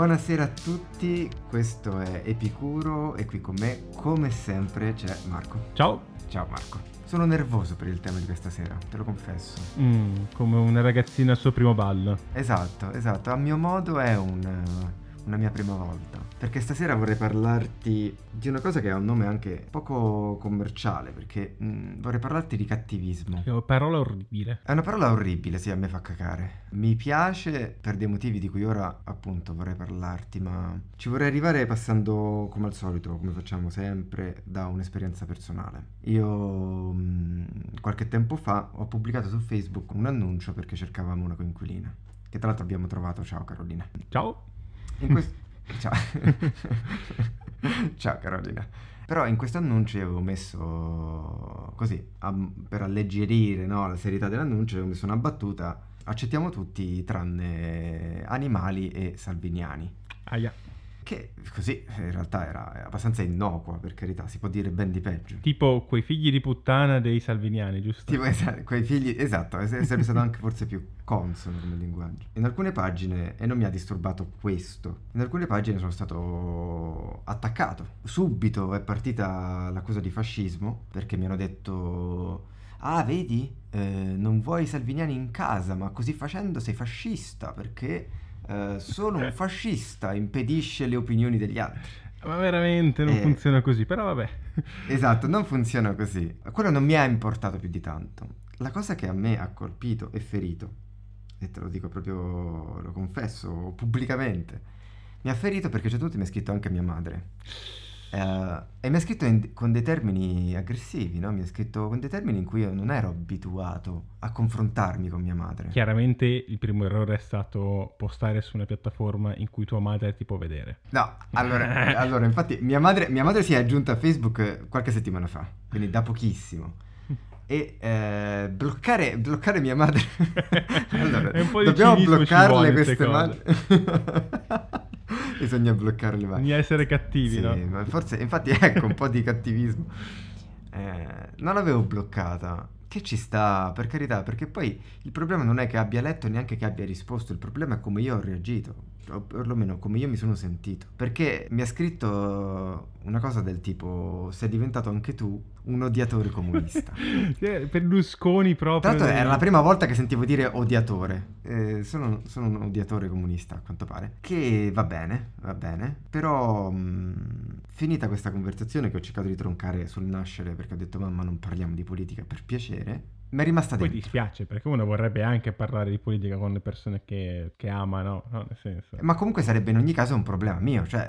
Buonasera a tutti, questo è Epicuro e qui con me, come sempre, c'è Marco. Ciao. Ciao Marco. Sono nervoso per il tema di questa sera, te lo confesso. Mm, come una ragazzina al suo primo ballo. Esatto, esatto. A mio modo è un, una mia prima volta. Perché stasera vorrei parlarti di una cosa che ha un nome anche poco commerciale, perché mh, vorrei parlarti di cattivismo. Che parola orribile. È una parola orribile, sì, a me fa cacare. Mi piace per dei motivi di cui ora appunto vorrei parlarti, ma ci vorrei arrivare passando come al solito, come facciamo sempre, da un'esperienza personale. Io mh, qualche tempo fa ho pubblicato su Facebook un annuncio perché cercavamo una coinquilina, che tra l'altro abbiamo trovato. Ciao Carolina. Ciao. In questo... Ciao. Ciao Carolina. Però in questo annuncio io avevo messo così, a- per alleggerire no, la serietà dell'annuncio, avevo messo una battuta, accettiamo tutti tranne animali e salviniani. Aia. Che così in realtà era abbastanza innocua, per carità, si può dire ben di peggio. Tipo quei figli di puttana dei salviniani, giusto? Tipo, esa- quei figli, esatto, es- sarebbe stato anche forse più consono come linguaggio. In alcune pagine, e non mi ha disturbato questo, in alcune pagine sono stato attaccato. Subito è partita l'accusa di fascismo, perché mi hanno detto... Ah, vedi, eh, non vuoi i salviniani in casa, ma così facendo sei fascista, perché eh, solo un fascista impedisce le opinioni degli altri. Ma veramente non Eh. funziona così, però vabbè. Esatto, non funziona così. Quello non mi ha importato più di tanto. La cosa che a me ha colpito e ferito, e te lo dico proprio, lo confesso pubblicamente, mi ha ferito perché c'è tutto mi ha scritto anche mia madre. Eh, e mi ha scritto in- con dei termini aggressivi, no? Mi ha scritto con dei termini in cui io non ero abituato a confrontarmi con mia madre. Chiaramente il primo errore è stato postare su una piattaforma in cui tua madre ti può vedere. No, allora, allora, infatti mia madre, mia madre si è aggiunta a Facebook qualche settimana fa, quindi da pochissimo. E eh, bloccare, bloccare mia madre... allora, dobbiamo bloccarle queste ste madri. Bisogna bloccarle, ma... Bisogna essere cattivi, Sì, no? forse, infatti, ecco un po' di cattivismo. Eh, non l'avevo bloccata. Che ci sta, per carità, perché poi il problema non è che abbia letto neanche che abbia risposto, il problema è come io ho reagito, o perlomeno come io mi sono sentito. Perché mi ha scritto una cosa del tipo: sei diventato anche tu un odiatore comunista. Berlusconi proprio. Tra l'altro era la prima volta che sentivo dire odiatore. Eh, sono, sono un odiatore comunista, a quanto pare. Che va bene, va bene. Però, mh, finita questa conversazione che ho cercato di troncare sul nascere perché ho detto mamma non parliamo di politica per piacere, mi è rimasta Poi dentro. dispiace perché uno vorrebbe anche parlare di politica con le persone che, che amano, no? Nel senso. Ma comunque sarebbe in ogni caso un problema mio, cioè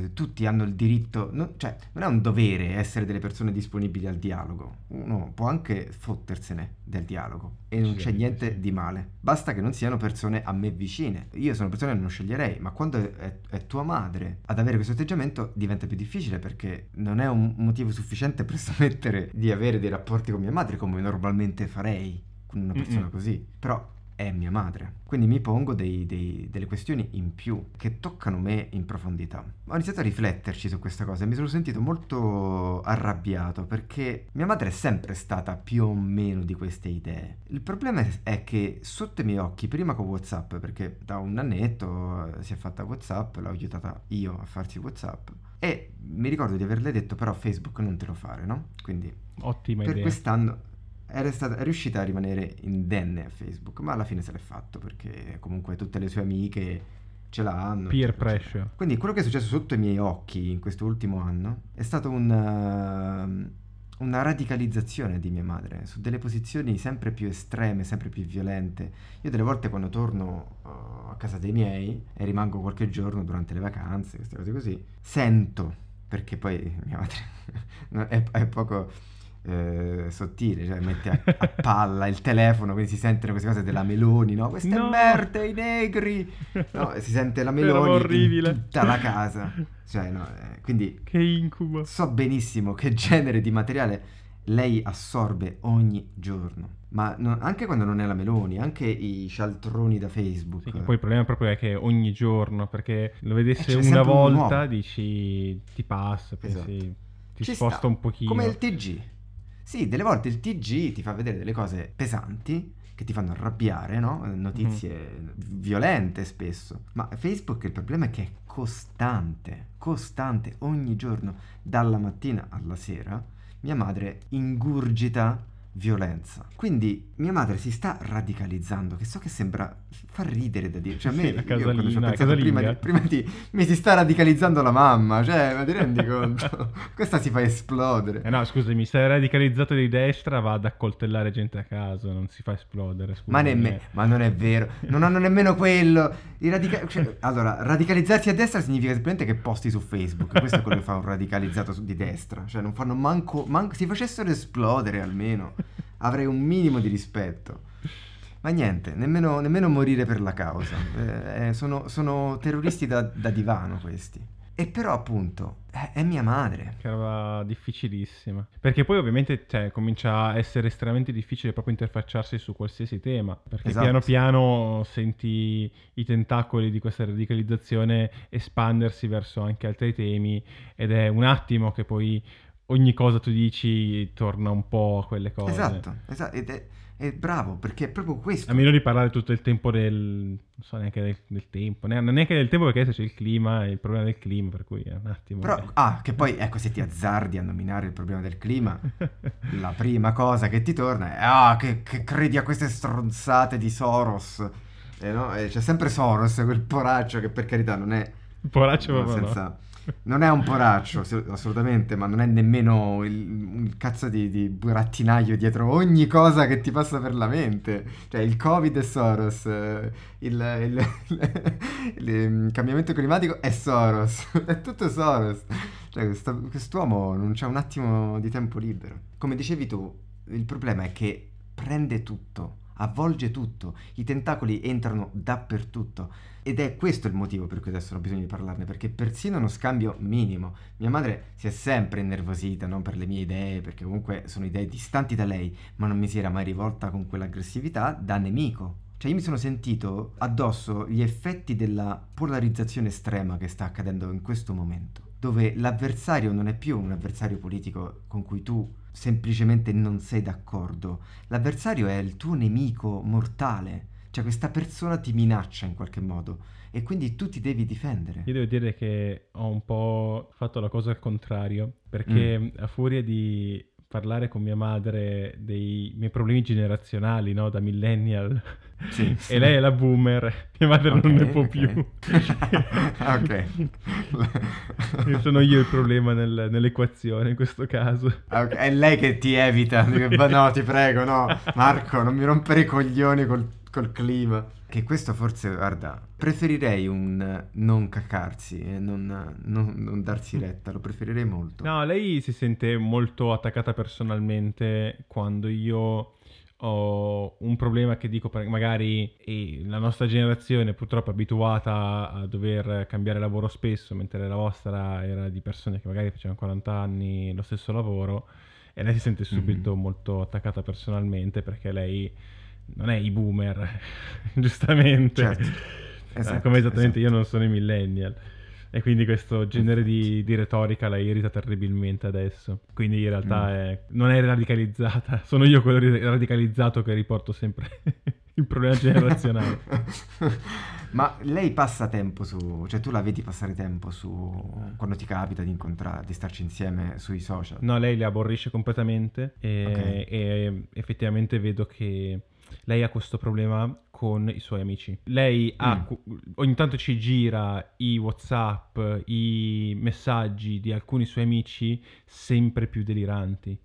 eh, tutti hanno il diritto, no- cioè non è un dovere essere delle persone disponibili al dialogo, uno può anche fottersene del dialogo e non c'è Sì, niente sì. di male, basta che non siano persone a me vicine, io sono persone che non sceglierei, ma quando è- è tua madre ad avere questo atteggiamento diventa più difficile perché non è un motivo sufficiente per smettere di avere dei rapporti con mia madre come normalmente farei con una persona Mm-mm. così, però è mia madre. Quindi mi pongo dei- dei- delle questioni in più che toccano me in profondità. Ho iniziato a rifletterci su questa cosa e mi sono sentito molto arrabbiato perché mia madre è sempre stata più o meno di queste idee. Il problema è- è che sotto i miei occhi, prima con WhatsApp, perché da un annetto eh, si è fatta WhatsApp, l'ho aiutata io a farsi WhatsApp. E mi ricordo di averle detto però Facebook non te lo fare, no? Quindi Ottima per idea. quest'anno era stata, è riuscita a rimanere indenne a Facebook, ma alla fine se l'è fatto perché comunque tutte le sue amiche ce l'hanno. Peer eccetera, eccetera. pressure. Quindi quello che è successo sotto i miei occhi in questo ultimo anno è stato un, ehm, una radicalizzazione di mia madre su delle posizioni sempre più estreme, sempre più violente. Io delle volte quando torno eh, a casa dei miei e rimango qualche giorno durante le vacanze, queste cose così, sento, perché poi mia madre è, è poco eh, sottile, cioè mette a, a palla il telefono, quindi si sentono queste cose della Meloni, no? Queste No! merde, i negri! No, si sente la Meloni in tutta la casa. Cioè, no, eh, quindi Che incubo. so benissimo che genere di materiale lei assorbe ogni giorno. Ma no- anche quando non è la Meloni, anche i cialtroni da Facebook. Sì, poi il problema proprio è che ogni giorno, perché lo vedesse Eh, una volta, nuovo. dici ti passa, pensi, Esatto. ti Ci sposta sta. un pochino. Come il TG. Sì, delle volte il TG ti fa vedere delle cose pesanti che ti fanno arrabbiare, no? Notizie Mhm. violente spesso. Ma Facebook il problema è che è costante, costante, ogni giorno, dalla mattina alla sera, mia madre ingurgita violenza. Quindi mia madre si sta radicalizzando, che so che sembra fa ridere da dire. Cioè a me Sì, la io quando ci ho casalina, pensato prima, di, prima di mi si sta radicalizzando la mamma, cioè, ma ti rendi conto? Questa si fa esplodere. Eh no, scusami, se è radicalizzato di destra va ad accoltellare gente a caso, non si fa esplodere. Ma, scusami, nemme- eh. ma non è vero, non hanno nemmeno quello. I radica- cioè, allora, radicalizzarsi a destra significa semplicemente che posti su Facebook. Questo è quello che fa un radicalizzato di destra. Cioè, non fanno manco, manco. Si facessero esplodere almeno. Avrei un minimo di rispetto. Ma niente, nemmeno, nemmeno morire per la causa. Eh, eh, sono, sono terroristi da, da divano questi. E però, appunto, è, è mia madre. Che roba difficilissima. Perché poi ovviamente cioè, comincia a essere estremamente difficile proprio interfacciarsi su qualsiasi tema. Perché Esatto. piano piano senti i tentacoli di questa radicalizzazione espandersi verso anche altri temi ed è un attimo che poi ogni cosa tu dici torna un po' a quelle cose. Esatto, esatto. Ed è, è bravo perché è proprio questo. A meno di parlare tutto il tempo del... non so neanche del, del tempo, ne- neanche del tempo perché adesso c'è il clima, il problema del clima, per cui è un attimo... Però, che- ah, che poi, ecco, se ti azzardi a nominare il problema del clima, la prima cosa che ti torna è, ah, che, che credi a queste stronzate di Soros. Eh, no? Eh, c'è sempre Soros, quel poraccio che per carità non è... Poraccio no, proprio no. Non è un poraccio, ass- assolutamente, ma non è nemmeno il, un cazzo di, di burattinaio dietro ogni cosa che ti passa per la mente. Cioè, il Covid è Soros, eh, il, il- il- il cambiamento climatico è Soros, è tutto Soros. Cioè, questo- quest'uomo non c'ha un attimo di tempo libero. Come dicevi tu, il problema è che prende tutto, avvolge tutto, i tentacoli entrano dappertutto. Ed è questo il motivo per cui adesso ho bisogno di parlarne, perché persino uno scambio minimo. Mia madre si è sempre innervosita, non per le mie idee, perché comunque sono idee distanti da lei, ma non mi si era mai rivolta con quell'aggressività da nemico. Cioè io mi sono sentito addosso gli effetti della polarizzazione estrema che sta accadendo in questo momento, dove l'avversario non è più un avversario politico con cui tu semplicemente non sei d'accordo, l'avversario è il tuo nemico mortale, cioè questa persona ti minaccia in qualche modo. E quindi tu ti devi difendere. Io devo dire che ho un po' fatto la cosa al contrario, perché a furia di parlare con mia madre dei miei problemi generazionali, no? Da millennial, Sì. e lei è la boomer, mia madre non ne può ok. più. ok. Sono io il problema nel- nell'equazione in questo caso. Ah, ok, È lei che ti evita. Dico, "Ma No, ti prego, no. Marco, non mi rompere i coglioni col, col clima. Che questo forse, guarda, preferirei un non cacarsi e non, non- non darsi retta, lo preferirei molto. No, lei si sente molto attaccata personalmente quando io ho un problema che dico magari eh, la nostra generazione purtroppo è abituata a dover cambiare lavoro spesso, mentre la vostra era di persone che magari facevano 40 anni lo stesso lavoro e lei si sente subito Mhm. molto attaccata personalmente perché lei non è i boomer, giustamente. Certo. Eh, Esatto, come esattamente esatto. io non sono i millennial. E quindi questo genere di, di retorica la irrita terribilmente adesso. Quindi in realtà Mm. è- non è radicalizzata. Sono io quello ri- radicalizzato che riporto sempre il problema generazionale. Ma lei passa tempo su, cioè tu la vedi passare tempo su, quando ti capita di incontrare, di starci insieme sui social? No, lei le aborrisce completamente e, Ok. e effettivamente vedo che lei ha questo problema con i suoi amici. Lei ha, Mm. ogni tanto ci gira i WhatsApp, i messaggi di alcuni suoi amici sempre più deliranti.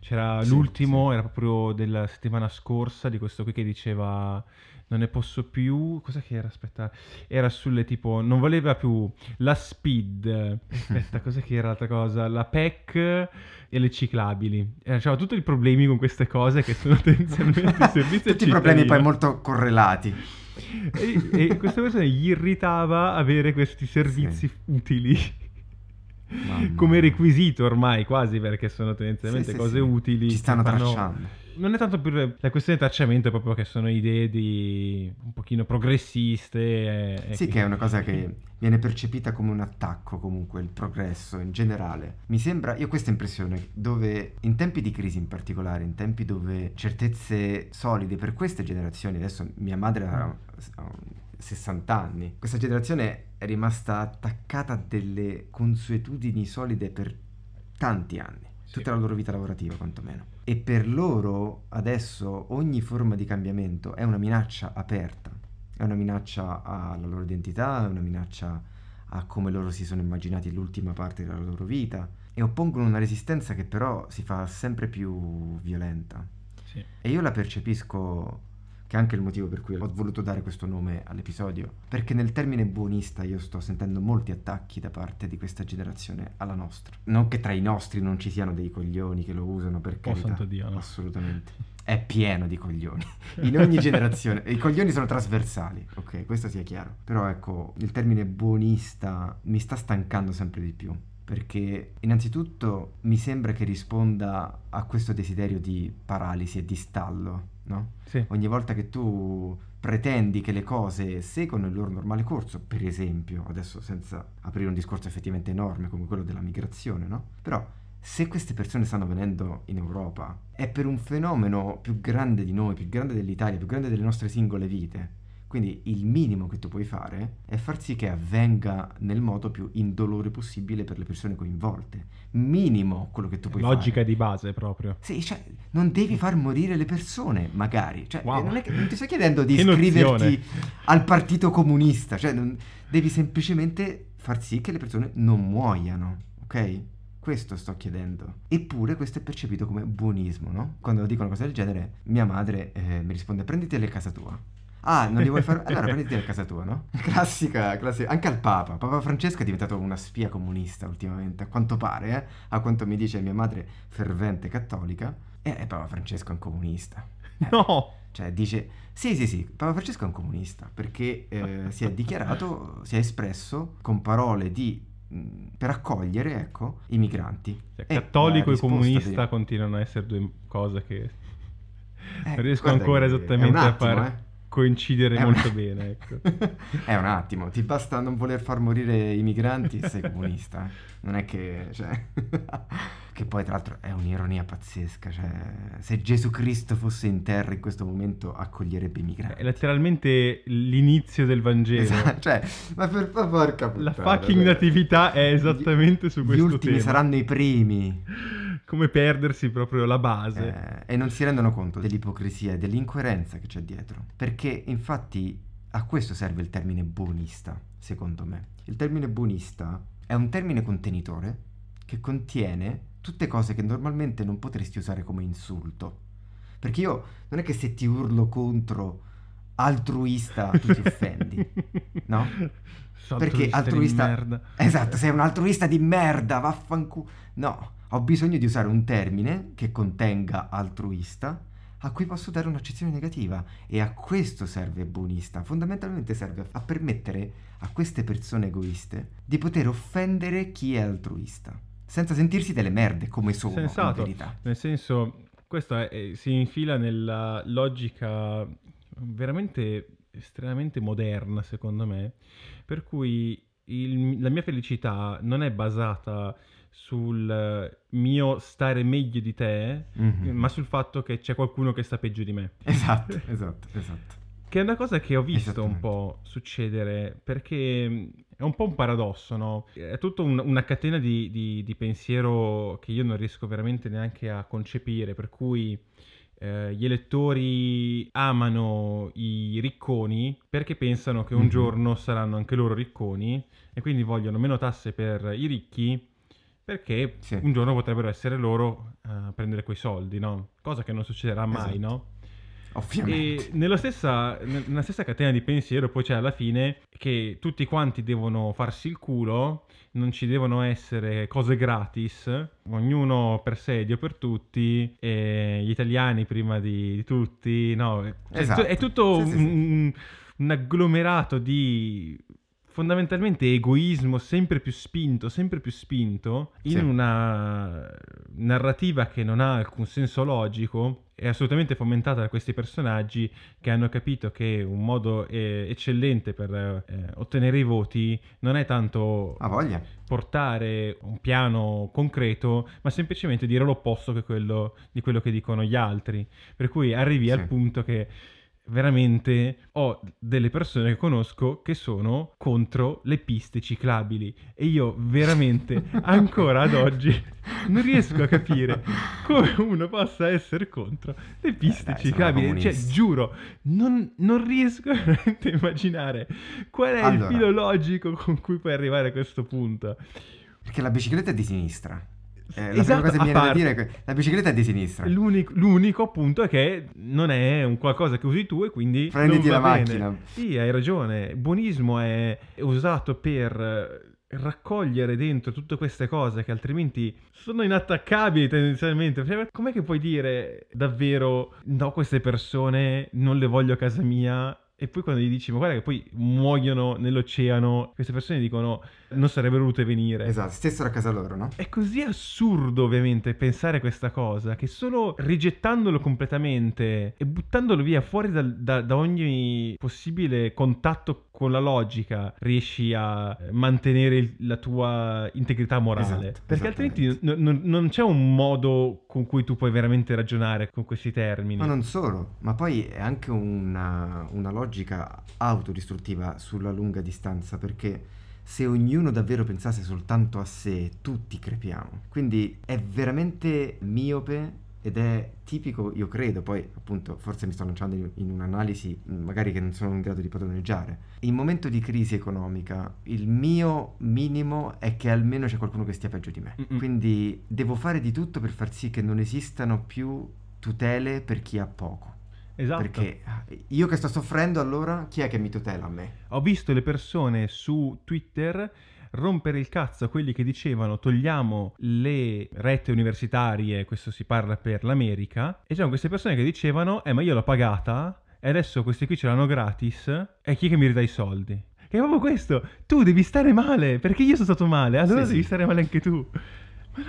C'era Sì, l'ultimo, sì. era proprio della settimana scorsa, di questo qui che diceva non ne posso più. Cos'è che era? Aspetta, era sulle tipo, non voleva più la speed. Aspetta, cos'è che era l'altra cosa? La PEC e le ciclabili. Eh, C'era tutti i problemi con queste cose che sono tendenzialmente servizi Tutti i problemi poi molto correlati. E, e questa persona gli irritava avere questi servizi utili Mamma come requisito ormai quasi perché sono tendenzialmente Sì, sì, cose sì. utili. Ci stanno fanno- tracciando. Non è tanto per la questione di tracciamento, è proprio che sono idee di un pochino progressiste. E, sì, che... è una cosa che viene percepita come un attacco comunque, il progresso in generale. Mi sembra, io ho questa impressione, dove in tempi di crisi in particolare, in tempi dove certezze solide per queste generazioni, adesso mia madre ha, ha 60 anni, questa generazione è rimasta attaccata a delle consuetudini solide per tanti anni tutta la loro vita lavorativa quantomeno. E per loro adesso ogni forma di cambiamento è una minaccia aperta, è una minaccia alla loro identità, è una minaccia a come loro si sono immaginati l'ultima parte della loro vita e oppongono una resistenza che però si fa sempre più violenta. Sì. E io la percepisco che è anche il motivo per cui ho voluto dare questo nome all'episodio, perché nel termine buonista io sto sentendo molti attacchi da parte di questa generazione alla nostra. Non che tra i nostri non ci siano dei coglioni che lo usano per oh, carità, santo Dio, no? assolutamente. È pieno di coglioni, in ogni generazione. I coglioni sono trasversali, ok, questo sia chiaro. Però ecco, il termine buonista mi sta stancando sempre di più perché innanzitutto mi sembra che risponda a questo desiderio di paralisi e di stallo, no? Sì. Ogni volta che tu pretendi che le cose seguano il loro normale corso, per esempio, adesso senza aprire un discorso effettivamente enorme come quello della migrazione, no? Però se queste persone stanno venendo in Europa è per un fenomeno più grande di noi, più grande dell'Italia, più grande delle nostre singole vite quindi il minimo che tu puoi fare è far sì che avvenga nel modo più indolore possibile per le persone coinvolte. Minimo quello che tu puoi Logica fare. Logica di base proprio. Sì, cioè, non devi far morire le persone, magari. Cioè, wow. non, che, non, ti sto chiedendo di iscriverti al partito comunista, cioè, non, devi semplicemente far sì che le persone non muoiano, ok? Questo sto chiedendo. Eppure questo è percepito come buonismo, no? Quando dico una cosa del genere, mia madre eh, mi risponde prenditi a casa tua. Ah, non li vuoi fare? Allora prenditi a casa tua, no? Classica, classica. Anche al Papa. Papa Francesco è diventato una spia comunista ultimamente, a quanto pare, eh? A quanto mi dice mia madre fervente cattolica. E eh, Papa Francesco è un comunista. Eh, no! Cioè dice, sì sì sì, Papa Francesco è un comunista perché eh, si è dichiarato, si è espresso con parole di per accogliere, ecco, i migranti. Cioè, cattolico e comunista di... continuano a essere due cose che eh, non riesco ancora esattamente attimo, a fare. Eh? Coincidere è molto un... bene. Ecco. è un attimo, ti basta non voler far morire i migranti, sei comunista. Eh. Non è che... Cioè... che poi tra l'altro è un'ironia pazzesca, cioè se Gesù Cristo fosse in terra in questo momento accoglierebbe i migranti. È letteralmente l'inizio del Vangelo. Esatto, cioè, ma per favore La fucking cioè, natività è esattamente su questo tema. Gli ultimi tema. saranno i primi. Come perdersi proprio la base. Eh, e non si rendono conto dell'ipocrisia e dell'incoerenza che c'è dietro. Perché infatti a questo serve il termine buonista, secondo me. Il termine buonista è un termine contenitore che contiene tutte cose che normalmente non potresti usare come insulto. Perché io non è che se ti urlo contro altruista tu ti offendi, no? Perché altruista... merda. Esatto, sei un altruista di merda, vaffanculo. No, ho bisogno di usare un termine che contenga altruista a cui posso dare un'accezione negativa e a questo serve buonista. Fondamentalmente serve a permettere a queste persone egoiste di poter offendere chi è altruista senza sentirsi delle merde come sono Sensato. in verità. Nel senso, questo è, si infila nella logica veramente estremamente moderna, secondo me, per cui il, la mia felicità non è basata sul mio stare meglio di te, mm-hmm. ma sul fatto che c'è qualcuno che sta peggio di me. Esatto, esatto, esatto. Che è una cosa che ho visto un po' succedere, perché è un po' un paradosso, no? È tutta un, una catena di, di, di, pensiero che io non riesco veramente neanche a concepire, per cui eh, gli elettori amano i ricconi perché pensano che un mm-hmm. giorno saranno anche loro ricconi e quindi vogliono meno tasse per i ricchi perché sì. un giorno potrebbero essere loro a prendere quei soldi, no? Cosa che non succederà mai, esatto. no? Ovviamente. E nella stessa, nella stessa, catena di pensiero poi c'è alla fine che tutti quanti devono farsi il culo, non ci devono essere cose gratis, ognuno per sé, Dio per tutti, gli italiani prima di, di tutti, no? Cioè, esatto. È tutto sì, un, sì, sì. un agglomerato di fondamentalmente egoismo sempre più spinto, sempre più spinto, in Sì. una narrativa che non ha alcun senso logico, è assolutamente fomentata da questi personaggi che hanno capito che un modo eh, eccellente per eh, ottenere i voti non è tanto portare un piano concreto, ma semplicemente dire l'opposto che quello, di quello che dicono gli altri. Per cui arrivi Sì. al punto che veramente ho delle persone che conosco che sono contro le piste ciclabili e io veramente ancora ad oggi non riesco a capire come uno possa essere contro le piste Eh, dai, ciclabili. Cioè, giuro, non, non riesco veramente a immaginare qual è il Allora. filo logico con cui puoi arrivare a questo punto. Perché la bicicletta è di sinistra. Eh, la Esatto, prima cosa che mi viene da dire è che la bicicletta è di sinistra. L'unico, l'unico appunto è che non è un qualcosa che usi tu e quindi Prenditi la bene. macchina. Sì, hai ragione. Buonismo è usato per raccogliere dentro tutte queste cose che altrimenti sono inattaccabili tendenzialmente. Cioè, com'è che puoi dire davvero no, queste persone non le voglio a casa mia? E poi quando gli dici, ma guarda che poi muoiono nell'oceano, queste persone dicono non sarebbero volute venire. Esatto, stessero a casa loro, no? È così assurdo ovviamente pensare questa cosa che solo rigettandolo completamente e buttandolo via fuori dal- da, da ogni possibile contatto con la logica riesci a mantenere il- la tua integrità morale. Esatto, Perché altrimenti non- non- non c'è un modo con cui tu puoi veramente ragionare con questi termini. Ma non solo, ma poi è anche una, una logica autodistruttiva sulla lunga distanza, perché se ognuno davvero pensasse soltanto a sé, tutti crepiamo. Quindi è veramente miope ed è tipico, io credo, poi appunto forse mi sto lanciando in, in un'analisi magari che non sono in grado di padroneggiare. In momento di crisi economica, il mio minimo è che almeno c'è qualcuno che stia peggio di me. Mm-mm. Quindi devo fare di tutto per far sì che non esistano più tutele per chi ha poco. Esatto. Perché io che sto soffrendo, allora chi è che mi tutela a me? Ho visto le persone su Twitter rompere il cazzo a quelli che dicevano togliamo le rette universitarie, questo si parla per l'America, e c'erano queste persone che dicevano eh ma io l'ho pagata e adesso questi qui ce l'hanno gratis e chi è che mi ridà i soldi? Che è proprio questo, tu devi stare male perché io sono stato male, allora Sì, devi sì. stare male anche tu.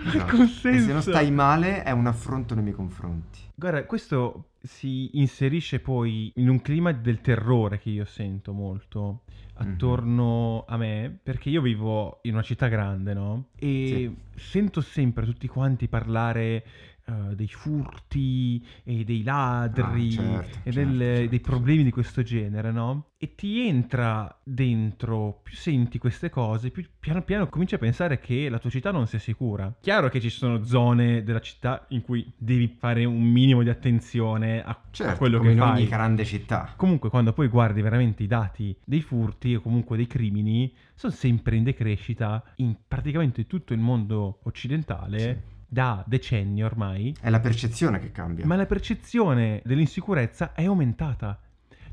Esatto. E se non stai male è un affronto nei miei confronti. Guarda, questo si inserisce poi in un clima del terrore che io sento molto attorno a me, perché io vivo in una città grande, no? E sento sempre tutti quanti parlare eh, dei furti e dei ladri Ah, certo, e certo, del- certo. dei problemi di questo genere, no? E ti entra dentro, più senti queste cose, più piano piano cominci a pensare che la tua città non sia sicura. Chiaro che ci sono zone della città in cui devi fare un minimo di attenzione a, a Certo, quello come che in fai. ogni grande città. Comunque, quando poi guardi veramente i dati dei furti o comunque dei crimini, sono sempre in decrescita in praticamente tutto il mondo occidentale Sì. Da decenni ormai. È la percezione che cambia. Ma la percezione dell'insicurezza è aumentata.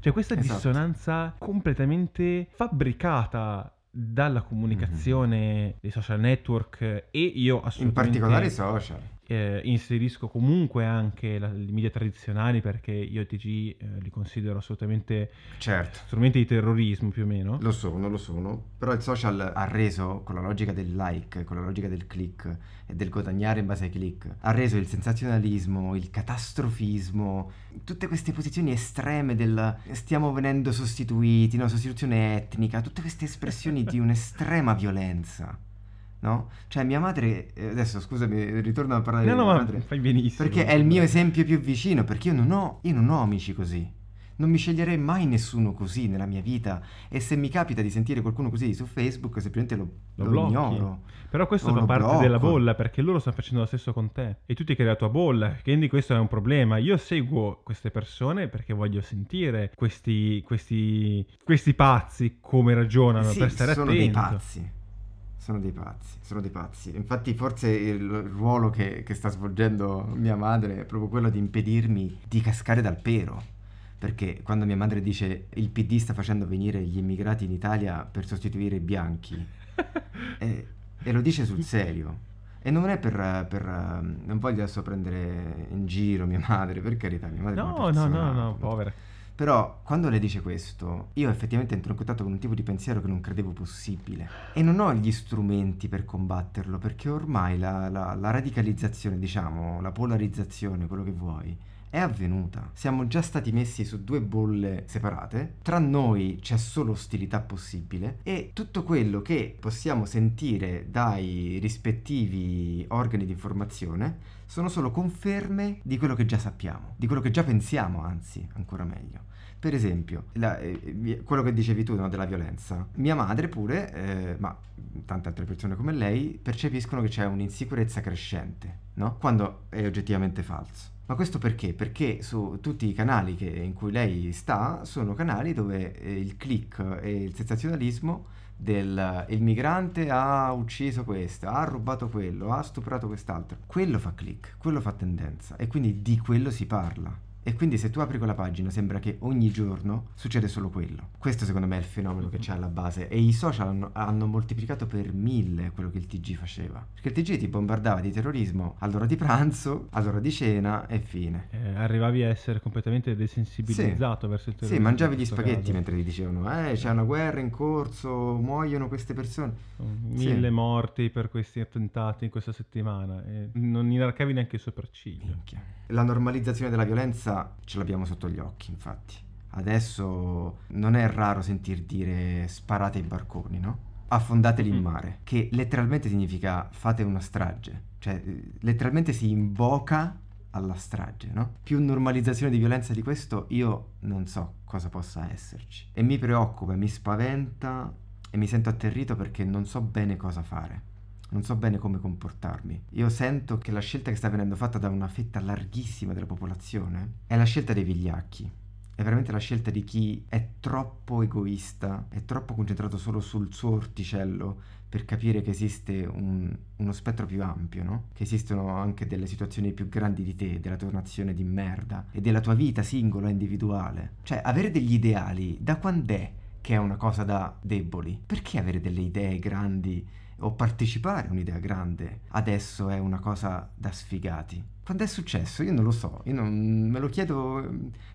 Cioè, questa Esatto. dissonanza completamente fabbricata dalla comunicazione dei social network e io in assolutamente particolare i social. Eh, inserisco comunque anche la- i media tradizionali perché io TG eh, li considero assolutamente Certo. strumenti di terrorismo più o meno. Lo sono, lo sono, però il social ha reso, con la logica del like, con la logica del click e del guadagnare in base ai click, ha reso il sensazionalismo, il catastrofismo, tutte queste posizioni estreme del stiamo venendo sostituiti, no, sostituzione etnica, tutte queste espressioni di un'estrema violenza, no? Cioè mia madre, eh, adesso scusami, ritorno a parlare No, di no, mia ma madre, fai benissimo. perché è il mio esempio più vicino, perché io non ho, io non ho amici così. Non mi sceglierei mai nessuno così nella mia vita e se mi capita di sentire qualcuno così su Facebook semplicemente lo, Lo lo ignoro. Però questo fa parte blocco. della bolla perché loro stanno facendo lo stesso con te e tu ti crei la tua bolla, quindi questo è un problema. Io seguo queste persone perché voglio sentire questi, questi, questi pazzi come ragionano Sì, per stare sono attento. dei pazzi. Sono dei pazzi, sono dei pazzi. Infatti forse il ruolo che, che sta svolgendo mia madre è proprio quello di impedirmi di cascare dal pero. Perché quando mia madre dice il PD sta facendo venire gli immigrati in Italia per sostituire i bianchi, e, e lo dice sul serio. E non è per, per, Non voglio adesso prendere in giro mia madre, per carità, mia madre è una No, no, persona- no, no, povera. Però quando lei dice questo, io effettivamente entro in contatto con un tipo di pensiero che non credevo possibile. E non ho gli strumenti per combatterlo perché ormai la, la, la radicalizzazione, diciamo, la polarizzazione, quello che vuoi, è avvenuta. Siamo già stati messi su due bolle separate, tra noi c'è solo ostilità possibile. E tutto quello che possiamo sentire dai rispettivi organi di informazione sono solo conferme di quello che già sappiamo, di quello che già pensiamo, anzi, ancora meglio. Per esempio, la, eh, quello che dicevi tu no, della violenza. Mia madre pure, eh, ma tante altre persone come lei, percepiscono che c'è un'insicurezza crescente, no? Quando è oggettivamente falso. Ma questo perché? Perché su tutti i canali che, in cui lei sta sono canali dove eh, il click e il sensazionalismo del il migrante ha ucciso questo, ha rubato quello, ha stuprato quest'altro. Quello fa click, quello fa tendenza e quindi di quello si parla. E quindi se tu apri quella pagina sembra che ogni giorno succede solo quello. Questo secondo me è il fenomeno che c'è alla base. E i social hanno, hanno moltiplicato per mille quello che il TG faceva. Perché il TG ti bombardava di terrorismo all'ora di pranzo, all'ora di cena e fine. Eh, arrivavi a essere completamente desensibilizzato sì. verso il terrorismo. Sì, mangiavi gli spaghetti caso. mentre ti dicevano, eh, c'è una guerra in corso, muoiono queste persone. Mille sì. morti per questi attentati in questa settimana. E non inarcavi neanche il sopracciglio. Minchia. La normalizzazione della violenza ce l'abbiamo sotto gli occhi, infatti. Adesso non è raro sentir dire sparate i barconi, no? Affondateli in mm. mare, che letteralmente significa fate una strage, cioè letteralmente si invoca alla strage, no? Più normalizzazione di violenza di questo io non so cosa possa esserci. E mi preoccupa, mi spaventa e mi sento atterrito perché non so bene cosa fare non so bene come comportarmi. Io sento che la scelta che sta venendo fatta da una fetta larghissima della popolazione è la scelta dei vigliacchi. È veramente la scelta di chi è troppo egoista, è troppo concentrato solo sul suo orticello per capire che esiste un, uno spettro più ampio, no? Che esistono anche delle situazioni più grandi di te, della tua nazione di merda e della tua vita singola e individuale. Cioè, avere degli ideali, da quando è che è una cosa da deboli? Perché avere delle idee grandi o partecipare a un'idea grande adesso è una cosa da sfigati. Quando è successo? Io non lo so, io non, me lo chiedo,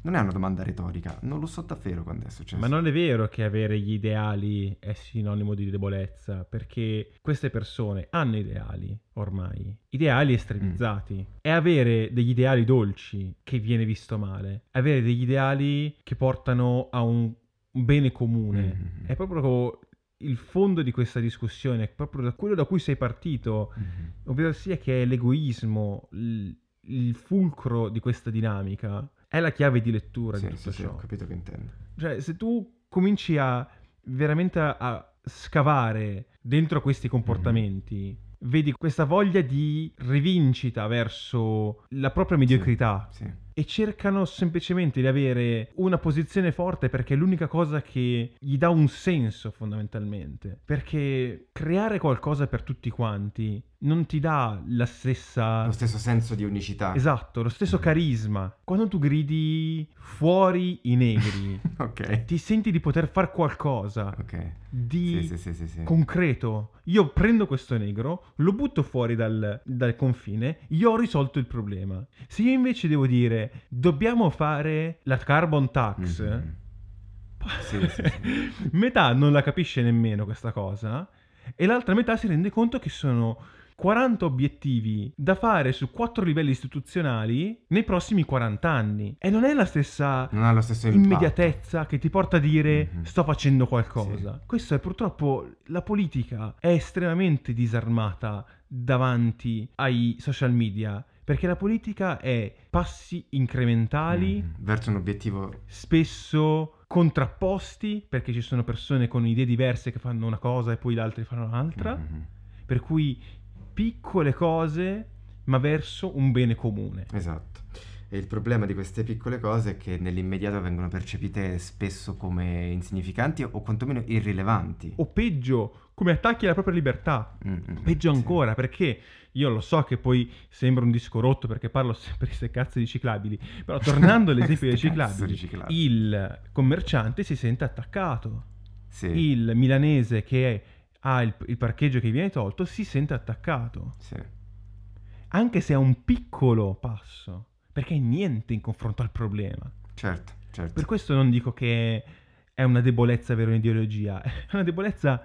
non è una domanda retorica, non lo so davvero quando è successo. Ma non è vero che avere gli ideali è sinonimo di debolezza, perché queste persone hanno ideali ormai, ideali estremizzati. Mm. È avere degli ideali dolci che viene visto male, avere degli ideali che portano a un bene comune. Mm-hmm. È proprio il fondo di questa discussione, proprio da quello da cui sei partito, mm-hmm. ovvero sia che è l'egoismo, il, il, fulcro di questa dinamica, è la chiave di lettura sì, di tutto sì, ciò. Sì, ho capito che intendi. Cioè, se tu cominci a veramente a, a scavare dentro questi comportamenti, mm-hmm. vedi questa voglia di rivincita verso la propria mediocrità. Sì, sì e cercano semplicemente di avere una posizione forte perché è l'unica cosa che gli dà un senso fondamentalmente. Perché creare qualcosa per tutti quanti non ti dà la stessa... Lo stesso senso di unicità. Esatto, lo stesso mm-hmm. carisma. Quando tu gridi fuori i negri, okay. ti senti di poter fare qualcosa okay. di sì, sì, sì, concreto. Io prendo questo negro, lo butto fuori dal, dal confine, io ho risolto il problema. Se io invece devo dire dobbiamo fare la carbon tax. Mm-hmm. Sì, sì, sì. metà non la capisce nemmeno questa cosa e l'altra metà si rende conto che sono 40 obiettivi da fare su quattro livelli istituzionali nei prossimi 40 anni. E non è la stessa immediatezza che ti porta a dire mm-hmm. sto facendo qualcosa. Questo è purtroppo la politica è estremamente disarmata davanti ai social media perché la politica è passi incrementali mm, verso un obiettivo spesso contrapposti, perché ci sono persone con idee diverse che fanno una cosa e poi gli altri fanno un'altra, mm-hmm. per cui piccole cose ma verso un bene comune. Esatto. E il problema di queste piccole cose è che nell'immediato vengono percepite spesso come insignificanti o quantomeno irrilevanti. O peggio, come attacchi alla propria libertà. Mm-hmm, peggio ancora, sì. perché io lo so che poi sembra un disco rotto perché parlo sempre di queste cazzo di ciclabili, però tornando all'esempio dei ciclabili, ciclabili, il commerciante si sente attaccato. Sì. Il milanese che ha il, il, parcheggio che viene tolto si sente attaccato. Sì. Anche se è un piccolo passo perché è niente in confronto al problema. Certo. certo. Per questo non dico che è una debolezza avere un'ideologia, è una debolezza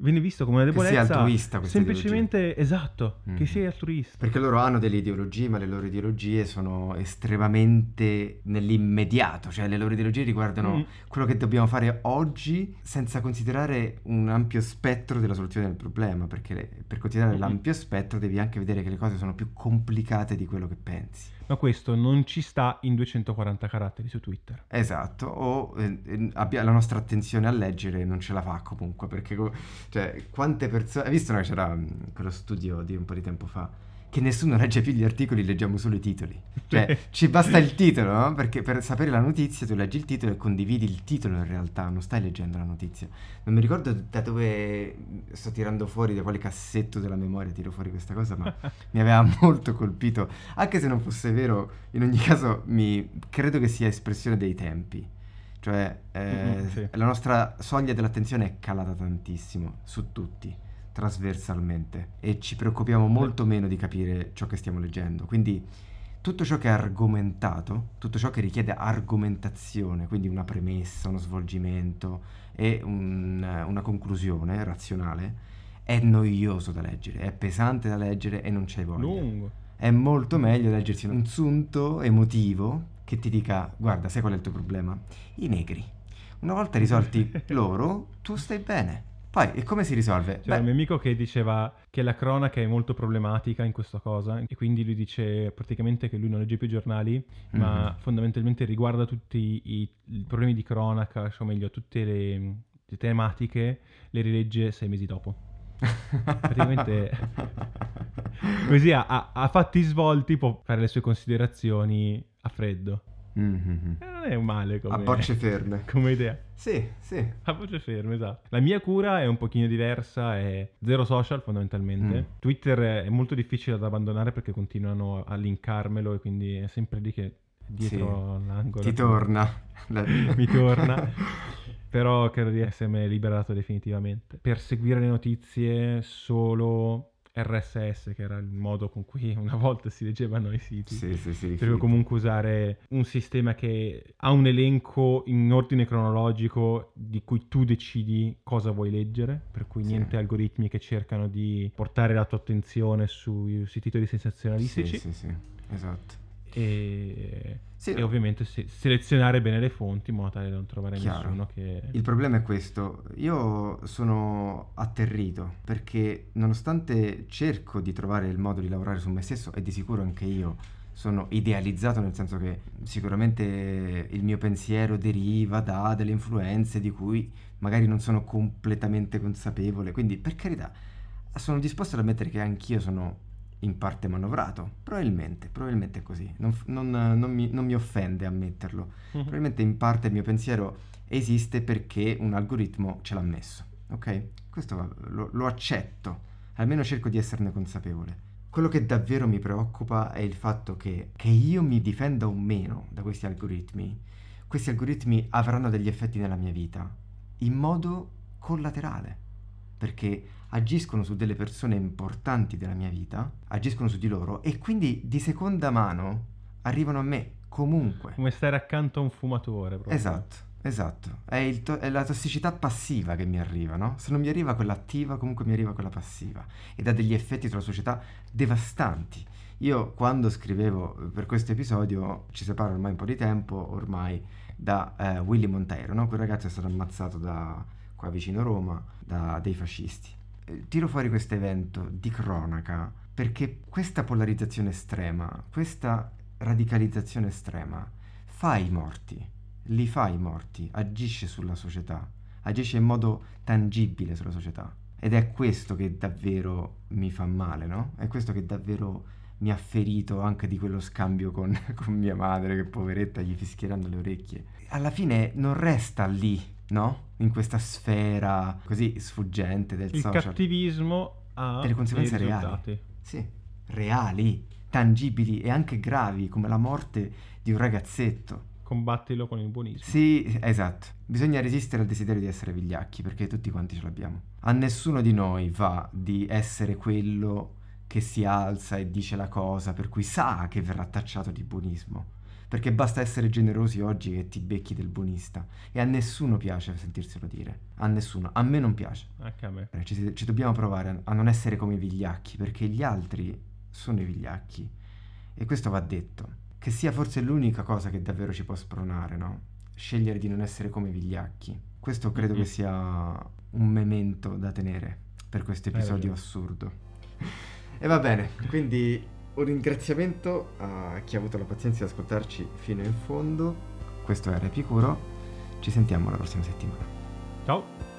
viene visto come una Che sia debolezza altruista questa semplicemente esatto, Mhm. che sia altruista. Perché loro hanno delle ideologie, ma le loro ideologie sono estremamente nell'immediato, cioè le loro ideologie riguardano Mm. quello che dobbiamo fare oggi senza considerare un ampio spettro della soluzione del problema, perché per considerare Mhm. l'ampio spettro devi anche vedere che le cose sono più complicate di quello che pensi. Ma questo non ci sta in 240 caratteri su Twitter. Esatto, o eh, eh, abbia- la nostra attenzione a leggere non ce la fa comunque, perché co- cioè, quante persone... Hai visto no, c'era mh, quello studio di un po' di tempo fa? Che nessuno legge più gli articoli, leggiamo solo i titoli. Cioè, ci basta il titolo, no? Perché per sapere la notizia tu leggi il titolo e condividi il titolo in realtà, non stai leggendo la notizia. Non mi ricordo da dove sto tirando fuori, da quale cassetto della memoria tiro fuori questa cosa, ma mi aveva molto colpito. Anche se non fosse vero, in ogni caso mi credo che sia espressione dei tempi. Cioè, eh, Mhm, sì. la nostra soglia dell'attenzione è calata tantissimo su tutti, trasversalmente, e ci preoccupiamo molto meno di capire ciò che stiamo leggendo. Quindi tutto ciò che è argomentato, tutto ciò che richiede argomentazione, quindi una premessa, uno svolgimento e un- una conclusione razionale, è noioso da leggere, è pesante da leggere e non c'è voglia. Lungo. È molto meglio leggersi un sunto emotivo che ti dica, guarda, sai qual è il tuo problema? I negri. Una volta risolti loro, tu stai bene. Poi, e come si risolve? C'era un Beh, mio amico che diceva che la cronaca è molto problematica in questa cosa e quindi lui dice praticamente che lui non legge più i giornali, ma Mhm. fondamentalmente riguarda tutti i, i problemi di cronaca, o meglio, tutte le, le tematiche, le rilegge sei mesi dopo. Praticamente Così a, a- a fatti svolti può fare le sue considerazioni a freddo. Mhm. E non è male come, A bocce ferme. come idea. Sì, sì. A voce ferme, esatto. La mia cura è un pochino diversa, è zero social fondamentalmente. Mm. Twitter è molto difficile da abbandonare perché continuano a linkarmelo e quindi è sempre lì che dietro l'angolo. Ti torna. Mi torna. Però credo di essermi liberato definitivamente. Per seguire le notizie solo RSS, che era il modo con cui una volta si leggevano i siti. Sì, sì, sì. Rifiuto. comunque usare un sistema che ha un elenco in ordine cronologico di cui tu decidi cosa vuoi leggere, per cui Sì. niente algoritmi che cercano di portare la tua attenzione sui, sui titoli sensazionalistici Sì, sì, sì. Esatto. E, Sì, e ovviamente se- selezionare bene le fonti in modo tale da non trovare Chiaro. nessuno che... Il problema è questo, io sono atterrito perché nonostante cerco di trovare il modo di lavorare su me stesso e di sicuro anche io sono idealizzato nel senso che sicuramente il mio pensiero deriva da delle influenze di cui magari non sono completamente consapevole, quindi per carità sono disposto ad ammettere che anch'io sono in parte manovrato, probabilmente, probabilmente è così, non, non- non mi, non mi offende ammetterlo. Mhm. Probabilmente in parte il mio pensiero esiste perché un algoritmo ce l'ha messo, ok? Questo va- lo, lo accetto, almeno cerco di esserne consapevole. Quello che davvero mi preoccupa è il fatto che, che io mi difenda o meno da questi algoritmi, questi algoritmi avranno degli effetti nella mia vita in modo collaterale, perché agiscono su delle persone importanti della mia vita, agiscono su di loro e quindi di seconda mano arrivano a me comunque. Come stare accanto a un fumatore proprio. Esatto, esatto. È, to- è la tossicità passiva che mi arriva, no? Se non mi arriva quella attiva, comunque mi arriva quella passiva. Ed ha degli effetti sulla società devastanti. Io quando scrivevo eh, per questo episodio, ci separa ormai un po' di tempo, ormai, da eh, Willy Monteiro, no? Quel ragazzo è stato ammazzato da qua vicino Roma, da dei fascisti. Eh, Tiro fuori questo evento di cronaca perché questa polarizzazione estrema, questa radicalizzazione estrema, fa i morti, li fa i morti, agisce sulla società, agisce in modo tangibile sulla società. Ed è questo che davvero mi fa male, no? È questo che davvero mi ha ferito anche di quello scambio con, con mia madre, che poveretta gli fischieranno le orecchie. Alla fine non resta lì, no? In questa sfera così sfuggente del Il social. cattivismo ha Delle conseguenze dei reali. Sì, reali, tangibili e anche gravi, come la morte di un ragazzetto. Combattilo con il buonismo. Sì, esatto. Bisogna resistere al desiderio di essere vigliacchi, perché tutti quanti ce l'abbiamo. A nessuno di noi va di essere quello che si alza e dice la cosa per cui sa che verrà tacciato di buonismo. Perché basta essere generosi oggi che ti becchi del buonista. E a nessuno piace sentirselo dire. A nessuno. A me non piace. Anche a me. Ci, ci dobbiamo provare a non essere come i vigliacchi, perché gli altri sono i vigliacchi. E questo va detto. Che sia forse l'unica cosa che davvero ci può spronare, no? Scegliere di non essere come i vigliacchi. Questo credo mm-hmm. che sia un memento da tenere per questo episodio assurdo. e va bene, quindi un ringraziamento a chi ha avuto la pazienza di ascoltarci fino in fondo. Questo era Epicuro. Ci sentiamo la prossima settimana. Ciao.